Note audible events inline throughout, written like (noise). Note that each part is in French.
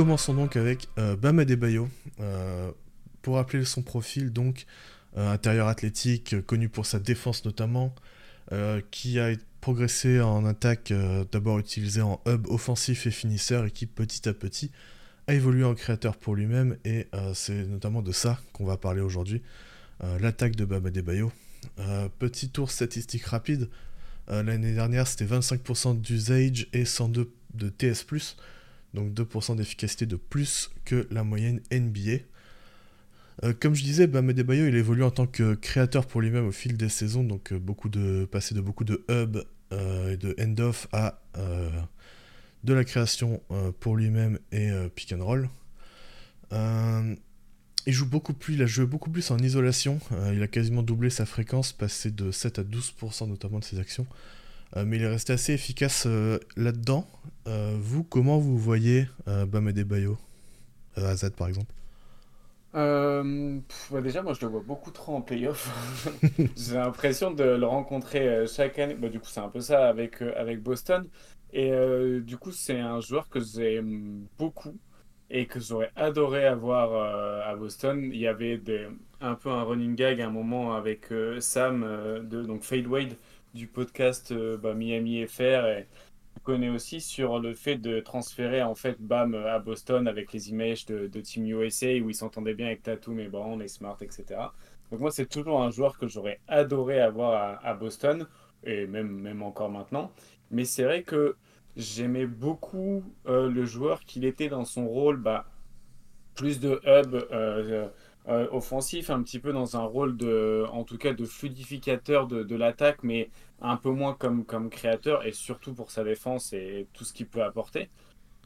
commençons donc avec Bam Adebayo. pour rappeler son profil, donc intérieur athlétique, connu pour sa défense notamment, qui a progressé en attaque, d'abord utilisé en hub offensif et finisseur, et qui petit à petit a évolué en créateur pour lui-même, et c'est notamment de ça qu'on va parler aujourd'hui. L'attaque de Bam Adebayo. petit tour statistique rapide. L'année dernière, c'était 25% d'usage et 102 de TS+, donc 2% d'efficacité de plus que la moyenne NBA. Euh, comme je disais, Bam Bayo il évolue en tant que créateur pour lui-même au fil des saisons, donc euh, beaucoup de, passer de beaucoup de hub euh, et de end-off à de la création pour lui-même et pick and roll. il joue beaucoup plus, il a joué beaucoup plus en isolation, il a quasiment doublé sa fréquence, passé de 7 à 12% notamment de ses actions. Mais il est resté assez efficace là-dedans. vous, comment vous voyez Bam Adebayo Azad par exemple? Euh, bah, déjà, moi je le vois beaucoup trop en playoff. (laughs) J'ai l'impression de le rencontrer euh, chaque année. Bah, du coup, c'est un peu ça avec, euh, avec Boston. Et du coup, c'est un joueur que j'aime beaucoup et que j'aurais adoré avoir à Boston. Il y avait un peu un running gag à un moment avec Sam, donc Fade Wade, du podcast bah, Miami FR. Et, connaît aussi sur le fait de transférer en fait Bam à Boston avec les images de, Team USA où il s'entendait bien avec Tatum et Brown et Smart, etc. Donc moi c'est toujours un joueur que j'aurais adoré avoir à, Boston et même, même encore maintenant. Mais c'est vrai que j'aimais beaucoup euh, le joueur qu'il était dans son rôle, bah, plus de hub euh, euh, offensif, un petit peu dans un rôle de, en tout cas de fluidificateur de, l'attaque, mais un peu moins comme, comme créateur et surtout pour sa défense et tout ce qu'il peut apporter.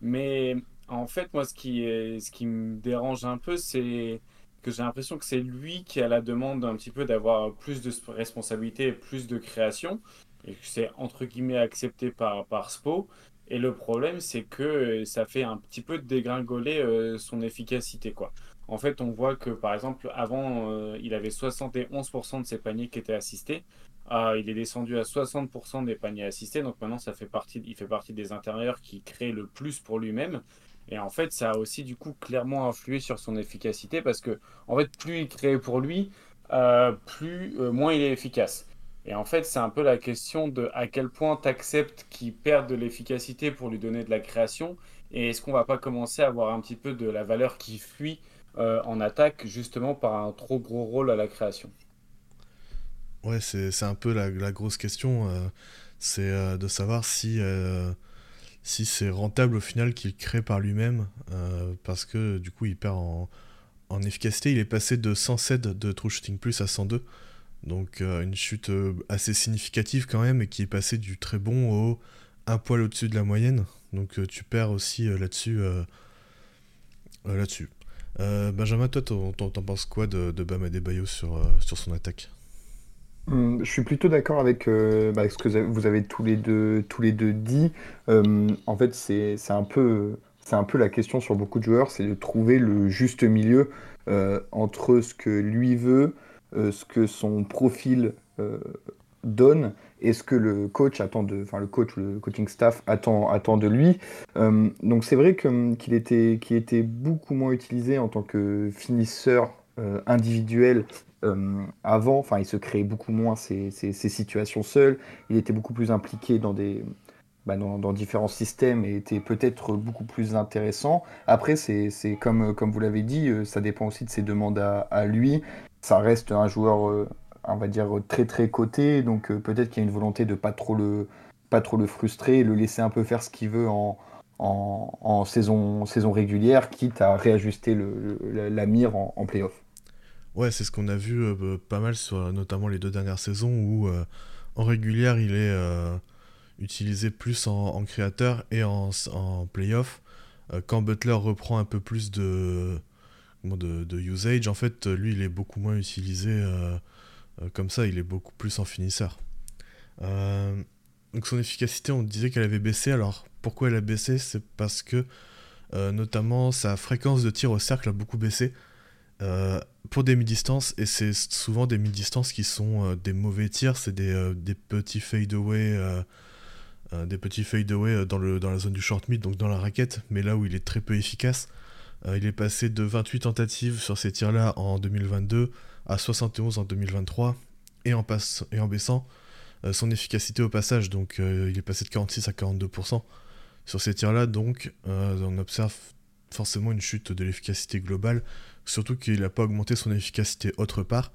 Mais en fait, moi, ce qui, ce qui me dérange un peu, c'est que j'ai l'impression que c'est lui qui a la demande un petit peu d'avoir plus de responsabilité et plus de création, et que c'est entre guillemets accepté par, par Spo. Et le problème, c'est que ça fait un petit peu dégringoler euh, son efficacité. quoi. En fait, on voit que par exemple, avant, euh, il avait 71% de ses paniers qui étaient assistés. Ah, il est descendu à 60% des paniers assistés, donc maintenant ça fait partie, il fait partie des intérieurs qui créent le plus pour lui-même. Et en fait, ça a aussi du coup clairement influé sur son efficacité parce que en fait, plus il crée pour lui, euh, plus euh, moins il est efficace. Et en fait, c'est un peu la question de à quel point tu acceptes qu'il perde de l'efficacité pour lui donner de la création. Et est-ce qu'on va pas commencer à avoir un petit peu de la valeur qui fuit euh, en attaque justement par un trop gros rôle à la création Ouais, c'est un peu la, grosse question. Euh, c'est euh, de savoir si, si c'est rentable au final qu'il crée par lui-même. parce que du coup, il perd en, efficacité. Il est passé de 107 de True Shooting Plus à 102. Donc une chute assez significative quand même et qui est passé du très bon au un poil au-dessus de la moyenne. Donc tu perds aussi là-dessus. là-dessus. Benjamin, toi, t'en penses quoi de, de Bam sur, sur son attaque Hum, je suis plutôt d'accord avec, euh, bah, ce que vous avez tous les deux, tous les deux dit. En fait, c'est un peu, un peu la question sur beaucoup de joueurs, c'est de trouver le juste milieu euh, entre ce que lui veut, euh, ce que son profil donne et ce que le coach attend de, enfin le coach ou le coaching staff attend, attend de lui. Hum, donc c'est vrai qu'il était, qu'il était beaucoup moins utilisé en tant que finisseur individuel euh, avant, enfin, il se créait beaucoup moins ces, situations seul. Il était beaucoup plus impliqué dans des, bah, dans, différents systèmes et était peut-être beaucoup plus intéressant. Après, c'est comme, comme vous l'avez dit, euh, ça dépend aussi de ses demandes à, lui. Ça reste un joueur, euh, on va dire, très très coté, donc peut-être qu'il y a une volonté de pas trop le, pas trop le frustrer, le laisser un peu faire ce qu'il veut en, saison, régulière, quitte à réajuster le, la, mire en, playoff. Ouais, c'est ce qu'on a vu euh, bah, pas mal sur notamment les deux dernières saisons où euh, en régulière il est euh, utilisé plus en, créateur et en, en playoff. quand Butler reprend un peu plus de, de, de, usage, en fait, lui il est beaucoup moins utilisé comme ça, il est beaucoup plus en finisseur. donc son efficacité, on disait qu'elle avait baissé. Alors pourquoi elle a baissé? C'est parce que notamment sa fréquence de tir au cercle a beaucoup baissé. Euh, pour des mi-distances, et c'est souvent des mi-distances qui sont euh, des mauvais tirs, c'est des, euh, petits fade-away des petits fadeaway dans, dans la zone du short mid, donc dans la raquette, mais là où il est très peu efficace. il est passé de 28 tentatives sur ces tirs-là en 2022 à 71 en 2023, et en, passe, et en baissant son efficacité au passage, donc il est passé de 46 à 42% sur ces tirs-là, donc on observe forcément une chute de l'efficacité globale, surtout qu'il n'a pas augmenté son efficacité autre part.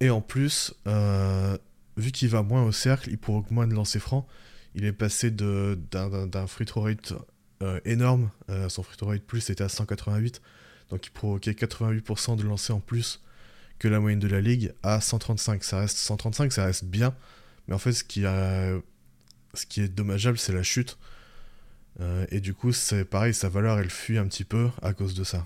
Et en plus, euh, vu qu'il va moins au cercle, il provoque moins de lancers francs. Il est passé d'un free throw rate euh, énorme, euh, son free throw rate plus était à 188, donc il provoquait 88% de lancers en plus que la moyenne de la ligue, à 135. Ça reste 135, ça reste bien, mais en fait, ce qui, est dommageable, c'est la chute. et du coup, c'est pareil, sa valeur, elle fuit un petit peu à cause de ça.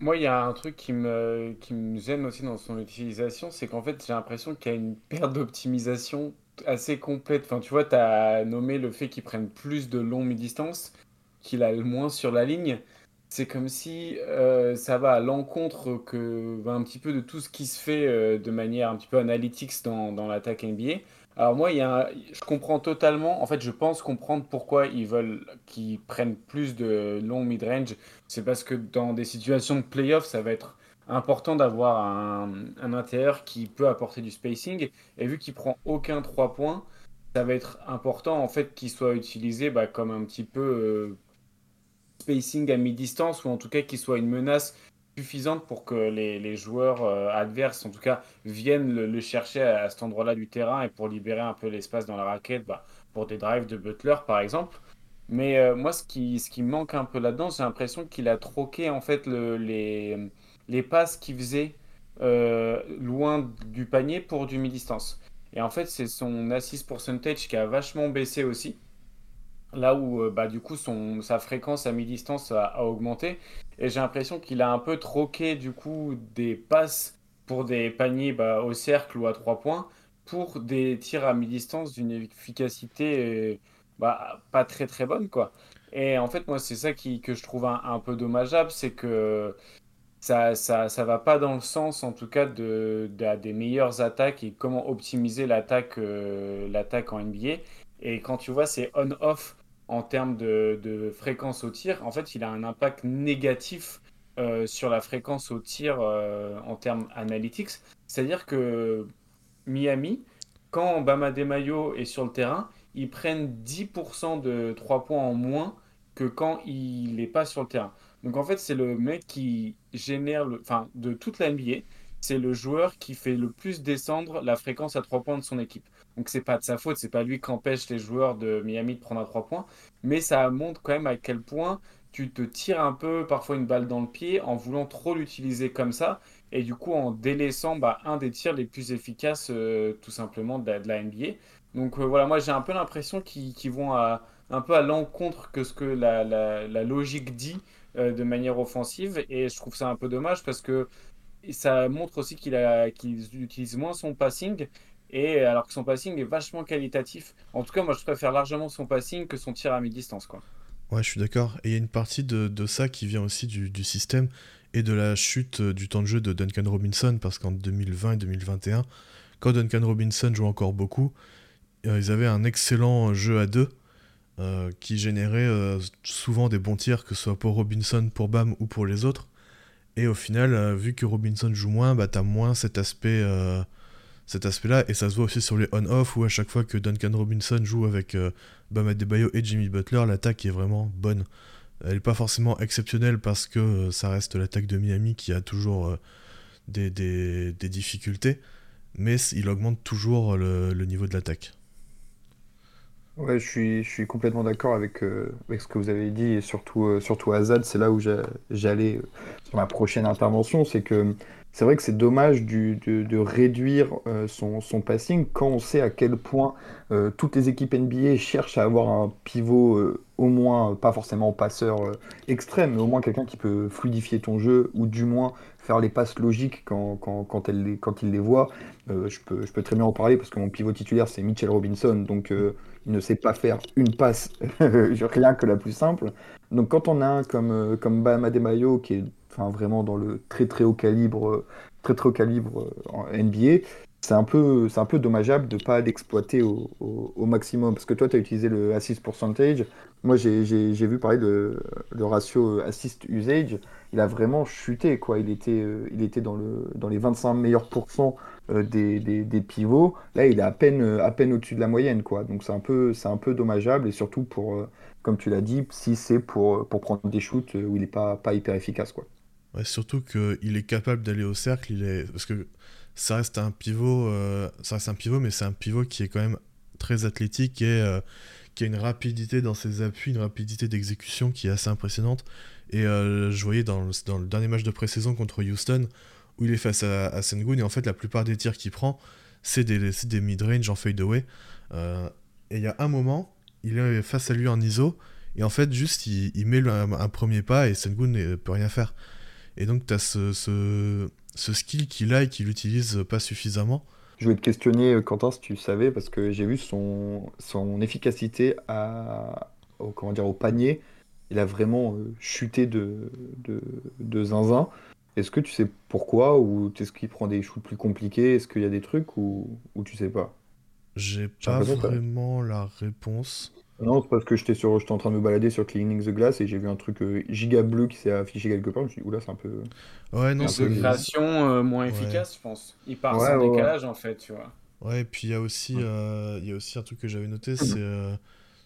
Moi, il y a un truc qui me, qui me gêne aussi dans son utilisation, c'est qu'en fait, j'ai l'impression qu'il y a une perte d'optimisation assez complète. Enfin, tu vois, tu as nommé le fait qu'il prenne plus de longues distances, qu'il a le moins sur la ligne. C'est comme si euh, ça va à l'encontre que, un petit peu de tout ce qui se fait euh, de manière un petit peu analytics dans, dans l'attaque NBA. Alors moi, il je comprends totalement, en fait, je pense comprendre pourquoi ils veulent qu'ils prennent plus de long mid-range. C'est parce que dans des situations de playoff, ça va être important d'avoir un, un intérieur qui peut apporter du spacing. Et vu qu'il prend aucun 3 points, ça va être important en fait qu'il soit utilisé bah, comme un petit peu euh, spacing à mi-distance ou en tout cas qu'il soit une menace suffisante pour que les, joueurs euh, adverses, en tout cas, viennent le, chercher à, cet endroit-là du terrain et pour libérer un peu l'espace dans la raquette bah, pour des drives de Butler, par exemple. Mais euh, moi, ce qui, ce qui manque un peu là-dedans, j'ai l'impression qu'il a troqué en fait le, les, les passes qu'il faisait euh, loin du panier pour du mi-distance. Et en fait, c'est son assist percentage qui a vachement baissé aussi. Là où bah, du coup son, sa fréquence à mi-distance a, augmenté. Et j'ai l'impression qu'il a un peu troqué du coup des passes pour des paniers bah, au cercle ou à trois points pour des tirs à mi-distance d'une efficacité euh, bah, pas très très bonne quoi. Et en fait moi c'est ça qui, que je trouve un, peu dommageable, c'est que ça, ça, ça va pas dans le sens en tout cas de, des meilleures attaques et comment optimiser l'attaque euh, l'attaque en NBA. Et quand tu vois c'est on-off en termes de, fréquence au tir, en fait, il a un impact négatif euh, sur la fréquence au tir euh, en termes analytics. C'est-à-dire que Miami, quand Bama Mayo est sur le terrain, ils prennent 10% de 3 points en moins que quand il n'est pas sur le terrain. Donc en fait, c'est le mec qui génère, enfin, de toute la NBA, c'est le joueur qui fait le plus descendre la fréquence à 3 points de son équipe. Donc c'est pas de sa faute, c'est pas lui qui empêche les joueurs de Miami de prendre à 3 points, mais ça montre quand même à quel point tu te tires un peu parfois une balle dans le pied en voulant trop l'utiliser comme ça et du coup en délaissant bah, un des tirs les plus efficaces euh, tout simplement de la, NBA. Donc euh, voilà, moi j'ai un peu l'impression qu'ils vont un peu à l'encontre que ce que la, logique dit euh, de manière offensive et je trouve ça un peu dommage parce que ça montre aussi qu'il utilise moins son passing et alors que son passing est vachement qualitatif. En tout cas, moi je préfère largement son passing que son tir à mi-distance. Quoi. Ouais, je suis d'accord. Et il y a une partie de, ça qui vient aussi du, du, système et de la chute euh, du temps de jeu de Duncan Robinson, parce qu'en 2020 et 2021, quand Duncan Robinson jouait encore beaucoup, euh, ils avaient un excellent jeu à deux euh, qui générait souvent des bons tirs, que ce soit pour Robinson, pour Bam ou pour les autres. Et au final, vu que Robinson joue moins, bah, t'as moins cet aspect cet aspect-là, et ça se voit aussi sur les on-off, où à chaque fois que Duncan Robinson joue avec euh, Bam et Jimmy Butler, l'attaque est vraiment bonne. Elle n'est pas forcément exceptionnelle parce que euh, ça reste l'attaque de Miami qui a toujours euh, des, difficultés, mais il augmente toujours le, niveau de l'attaque. Ouais, je suis, je suis complètement d'accord avec, avec ce que vous avez dit, et surtout, surtout Azad, c'est là où j'allais sur ma prochaine intervention, c'est que c'est vrai que c'est dommage de, réduire euh, son, passing quand on sait à quel point euh, toutes les équipes NBA cherchent à avoir un pivot euh, au moins, pas forcément passeur extrême, mais au moins quelqu'un qui peut fluidifier ton jeu ou du moins faire les passes logiques quand, quand, elle quand il les voit. je, peux, je peux très bien en parler parce que mon pivot titulaire c'est Mitchell Robinson, donc il ne sait pas faire une passe, (laughs) rien que la plus simple. Donc quand on a un comme, comme Bam Adebayo qui est vraiment dans le très très haut calibre, très très haut calibre euh, en NBA, c'est un peu, un peu dommageable de ne pas l'exploiter au, maximum. Parce que toi, tu as utilisé le assist percentage. Moi, j'ai vu parler de le ratio assist usage. Il a vraiment chuté, quoi. Il était, euh, il était dans, le, dans les 25 meilleurs pourcents euh, des, des, pivots. Là, il est à peine, à peine au-dessus de la moyenne, quoi. Donc, c'est un, peu, un peu dommageable. Et surtout, pour, euh, comme tu l'as dit, si c'est pour, pour prendre des shoots où il n'est pas, pas hyper efficace, quoi. Surtout qu'il est capable d'aller au cercle. Il est... Parce que ça reste un pivot, euh, ça reste un pivot, mais c'est un pivot qui est quand même très athlétique et euh, qui a une rapidité dans ses appuis, une rapidité d'exécution qui est assez impressionnante. Et euh, je voyais dans le, dans le, dernier match de pré-saison contre Houston, où il est face à, à Sengun, et en fait, la plupart des tirs qu'il prend, c'est des, des mid-range en fadeaway. Euh, et il y a un moment, il est face à lui en ISO, et en fait, juste, il, met un, premier pas, et Sengun ne peut rien faire. Et donc, tu as ce, ce, skill qu'il a et qu'il utilise pas suffisamment. Je voulais te questionner, Quentin, si tu savais, parce que j'ai vu son, son efficacité à, au, comment dire, au panier. Il a vraiment euh, chuté de, de, de zinzin. Est-ce que tu sais pourquoi Ou est-ce qu'il prend des shoots plus compliqués? Est-ce qu'il y a des trucs ou, ou tu sais pas? J'ai pas vraiment la réponse. Non, c'est parce que j'étais sur, j'étais en train de me balader sur Cleaning the Glass et j'ai vu un truc euh, giga bleu qui s'est affiché quelque part. Je me suis dit, oula, c'est un peu. Ouais, non, c'est. Une création euh, moins efficace, je pense. Il part ouais, sans ouais, décalage, en fait, tu vois. Ouais, et puis il y, a aussi, euh, il y a aussi un truc que j'avais noté, c'est euh,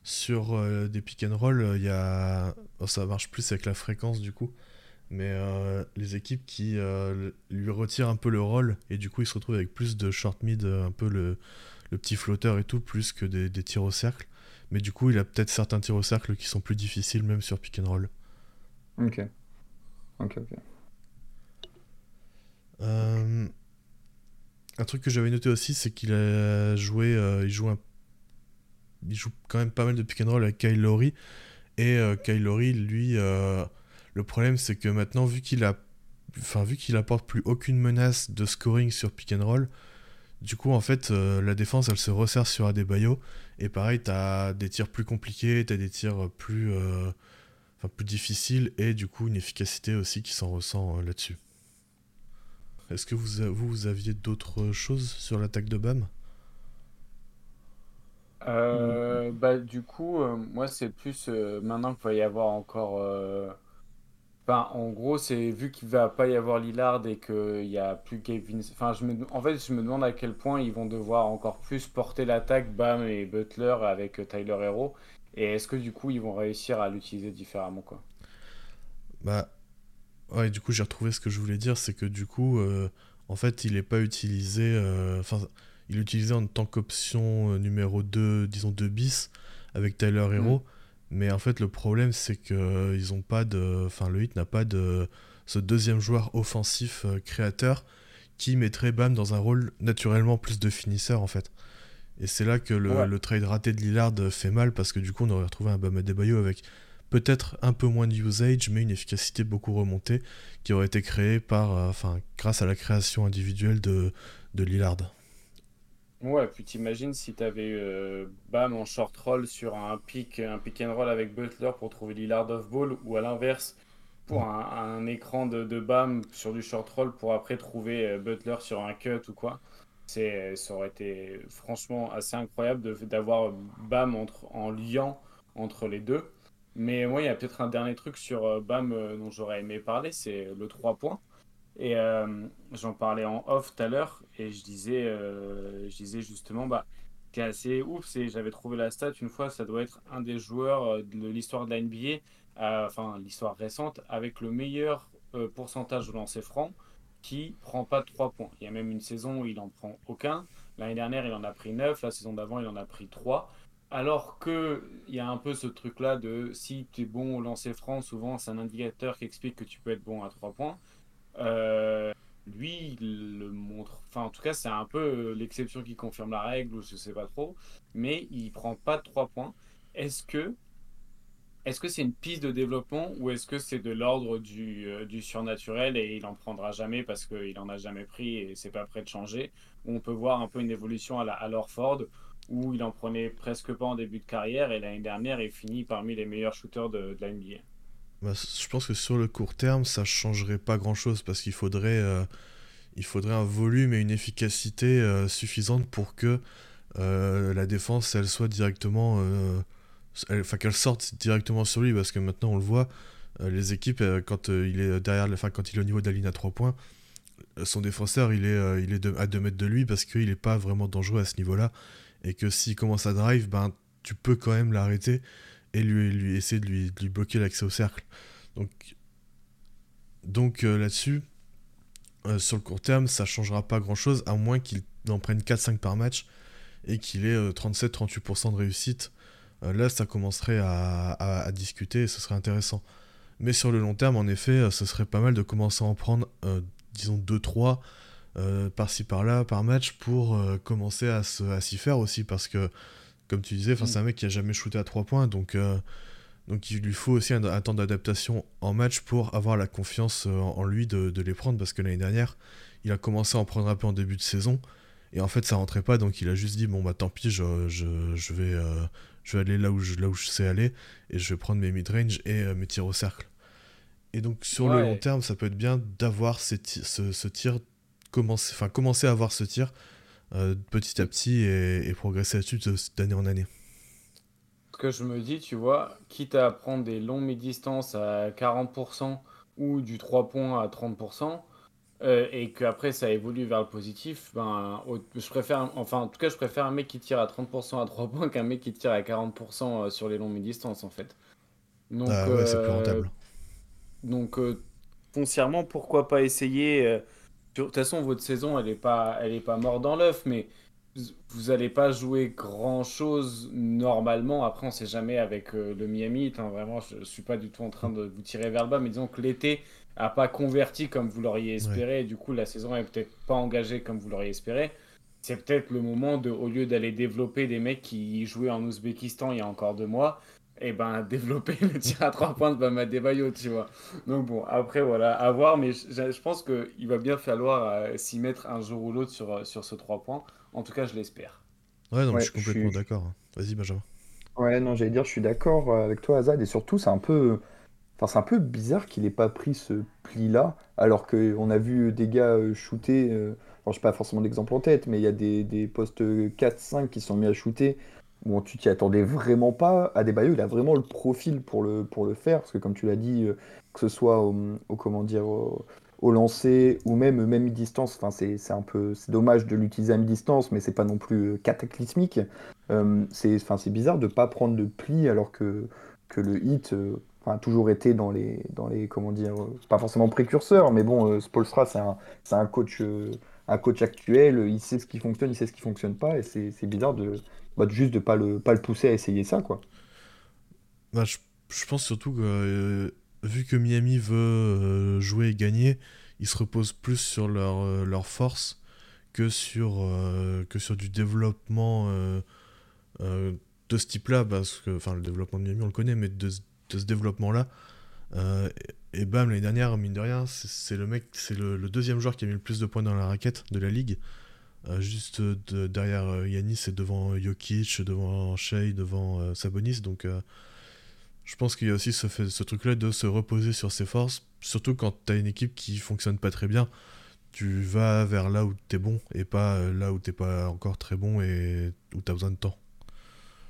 sur euh, des pick and roll, il y a. Oh, ça marche plus avec la fréquence, du coup. Mais les équipes qui lui retirent un peu le rôle et du coup il se retrouve avec plus de short mid, un peu le, le petit flotteur et tout, plus que des, des tirs au cercle. Mais du coup, il a peut-être certains tirs au cercle qui sont plus difficiles, même sur pick and roll. Ok. Ok, ok. Euh... Un truc que j'avais noté aussi, c'est qu'il a joué. Euh, il, joue un... il joue quand même pas mal de pick and roll avec Kyle Lowry. Et euh, Kyle Lowry, lui, euh, le problème, c'est que maintenant, vu qu'il a. Apporte plus aucune menace de scoring sur pick and roll, du coup, en fait, euh, la défense, elle se resserre sur Adebayo. Et pareil, t'as des tirs plus compliqués, t'as des tirs plus, euh, difficiles, et du coup, une efficacité aussi qui s'en ressent euh, là-dessus. Est-ce que vous aviez d'autres choses sur l'attaque de BAM? Bah, Du coup, moi, c'est plus maintenant qu'il va y avoir encore Enfin, en gros, c'est vu qu'il va pas y avoir Lillard et qu'il y a plus Kevin. Enfin, je me... en fait, je me demande à quel point ils vont devoir encore plus porter l'attaque Bam et Butler avec euh, Tyler Hero. Et est-ce que du coup, ils vont réussir à l'utiliser différemment, quoi? Bah, ouais. Du coup, j'ai retrouvé ce que je voulais dire, c'est que du coup, euh, en fait, il est pas utilisé. euh, Enfin, il est utilisé en tant qu'option numéro 2, disons 2 bis avec Tyler Hero. Mm. Mais en fait, le problème, c'est que euh, ils ont pas de. Enfin, le hit n'a pas de ce deuxième joueur offensif euh, créateur qui mettrait Bam dans un rôle naturellement plus de finisseur en fait. Et c'est là que le, Ouais. le trade raté de Lillard fait mal parce que du coup, on aurait retrouvé un Bam Adebayo avec peut-être un peu moins de usage, mais une efficacité beaucoup remontée qui aurait été créée par, euh, enfin, grâce à la création individuelle de, de Lillard. Ouais, puis t'imagines si t'avais euh, Bam en short roll sur un pick, un pick and roll avec Butler pour trouver Lillard off ball, ou à l'inverse, pour un, un écran de, de Bam sur du short roll pour après trouver euh, Butler sur un cut ou quoi. C'est, ça aurait été franchement assez incroyable de- d'avoir Bam entre, en liant entre les deux. Mais moi, il y a peut-être un dernier truc sur euh, Bam euh, dont j'aurais aimé parler, c'est le 3 points. Et euh, j'en parlais en off tout à l'heure et je disais, euh, je disais justement, bah, qui est assez ouf, c'est j'avais trouvé la stat une fois, ça doit être un des joueurs euh, de l'histoire de la NBA, enfin l'histoire récente, avec le meilleur pourcentage de lancers francs qui prend pas de 3 points. Il y a même une saison où il en prend aucun. L'année dernière, il en a pris 9, la saison d'avant, il en a pris 3. Alors que il y a un peu ce truc-là de si tu es bon au lancer franc, souvent c'est un indicateur qui explique que tu peux être bon à 3 points. Euh, lui, il le montre. Enfin, en tout cas, c'est un peu euh, l'exception qui confirme la règle, ou je sais pas trop. Mais il prend pas de 3 points. Est-ce que est-ce que c'est une piste de développement ou est-ce que c'est de l'ordre du, euh, du surnaturel et il en prendra jamais parce qu'il en a jamais pris et c'est pas prêt de changer? On peut voir un peu une évolution à la à l'Orford où il en prenait presque pas en début de carrière et l'année dernière il finit parmi les meilleurs shooters de, de la NBA. Bah, je pense que sur le court terme, ça changerait pas grand-chose parce qu'il faudrait, euh, faudrait un volume et une efficacité euh, suffisante pour que euh, la défense, elle soit directement. Enfin, qu'elle sorte directement sur lui, parce que maintenant, on le voit, les équipes, quand il est derrière, quand il est au niveau de la ligne à 3 points, son défenseur, il est, il est à 2 mètres de lui parce qu'il n'est pas vraiment dangereux à ce niveau-là. Et que s'il commence à drive, ben, tu peux quand même l'arrêter et lui, essayer de lui, bloquer l'accès au cercle. Donc, donc là-dessus, euh, sur le court terme, ça changera pas grand chose, à moins qu'il en prenne 4-5 par match et qu'il ait 37-38% euh, de réussite. Euh, là, ça commencerait à, discuter et ce serait intéressant. Mais sur le long terme, en effet, ce serait pas mal de commencer à en prendre, disons, 2-3 par-ci par-là par match pour commencer à s'y faire aussi. Parce que, comme tu disais, c'est mm. un mec qui a jamais shooté à 3 points, donc donc il lui faut aussi un, temps d'adaptation en match pour avoir la confiance euh, en, lui de, les prendre parce que l'année dernière, il a commencé à en prendre un peu en début de saison et en fait ça rentrait pas donc il a juste dit bon bah tant pis je, vais, euh, je vais aller là où je, là où je sais aller et je vais prendre mes mid-range et euh, mes tirs au cercle. Et donc sur le long terme ça peut être bien d'avoir ce, ce, tir, commencer, enfin commencer à avoir ce tir petit à petit et, et progresser là-dessus d'année en année que je me dis, tu vois, quitte à prendre des longues mi-distances à 40% ou du 3 points à 30%, euh, et qu'après ça évolue vers le positif, ben, je préfère, enfin en tout cas je préfère un mec qui tire à 30% à 3 points qu'un mec qui tire à 40% euh, sur les longues mi-distances en fait. Donc, ah ouais, c'est plus euh, rentable. Donc foncièrement, pourquoi pas essayer De toute façon, votre saison, elle est pas, elle est pas morte dans l'œuf, mais vous n'allez pas jouer grand chose normalement. Après, on sait jamais avec euh, le Miami. vraiment, je, ne suis pas du tout en train de vous tirer vers le bas, mais disons que l'été a pas converti comme vous l'auriez espéré. Et du coup, la saison est peut-être pas engagée comme vous l'auriez espéré. C'est peut-être le moment de, au lieu d'aller développer des mecs qui jouaient en Ouzbékistan il y a encore deux mois, et eh ben (laughs) développer le tir à trois points de Bama Debayo, tu vois. Donc bon, après voilà, à voir, mais je, je pense qu'il va bien falloir euh, s'y mettre un jour ou l'autre sur, euh, sur ce trois points. En tout cas, je l'espère. Ouais, non, je suis complètement d'accord. Vas-y, Benjamin. Ouais, non, j'allais dire, je suis d'accord euh, avec toi, Azad, et surtout, c'est un peu. Enfin, c'est un peu bizarre qu'il ait pas pris ce pli-là, alors qu'on a vu des gars shooter. Euh... Alors, je n'ai pas forcément d'exemple en tête, mais il y a des, des postes 4-5 qui sont mis à shooter. Bon, tu t'y attendais vraiment pas. Adebayo, il a vraiment le profil pour le, pour le faire, parce que comme tu l'as dit, euh, que ce soit au, comment dire, au lancer ou même même mi-distance. Enfin, c'est un peu dommage de l'utiliser à mi-distance, mais c'est pas non plus euh, cataclysmique. Euh, c'est enfin bizarre de pas prendre de pli alors que que le hit euh, a toujours été dans les dans les comment dire pas forcément précurseur, mais bon Spolstra c'est un un coach un coach actuel, il sait ce qui fonctionne, il sait ce qui fonctionne pas, et c'est bizarre de, juste de pas le pas le pousser à essayer ça quoi. Bah, je, je pense surtout que vu que Miami veut euh, jouer et gagner, ils se reposent plus sur leur, euh, leur force que sur, euh, que sur du développement de ce type-là, parce que, enfin, le développement de Miami, on le connaît, mais de, de ce développement-là. et bam, l'année dernière, mine de rien, c'est le mec, c'est le, deuxième joueur qui a mis le plus de points dans la raquette de la ligue. Juste derrière Yanis et devant Jokic, devant Shea, devant Sabonis. Donc je pense qu'il y a aussi ce, truc-là de se reposer sur ses forces, surtout quand tu une équipe qui fonctionne pas très bien. Tu vas vers là où tu es bon et pas euh, là où t'es pas encore très bon et où tu as besoin de temps.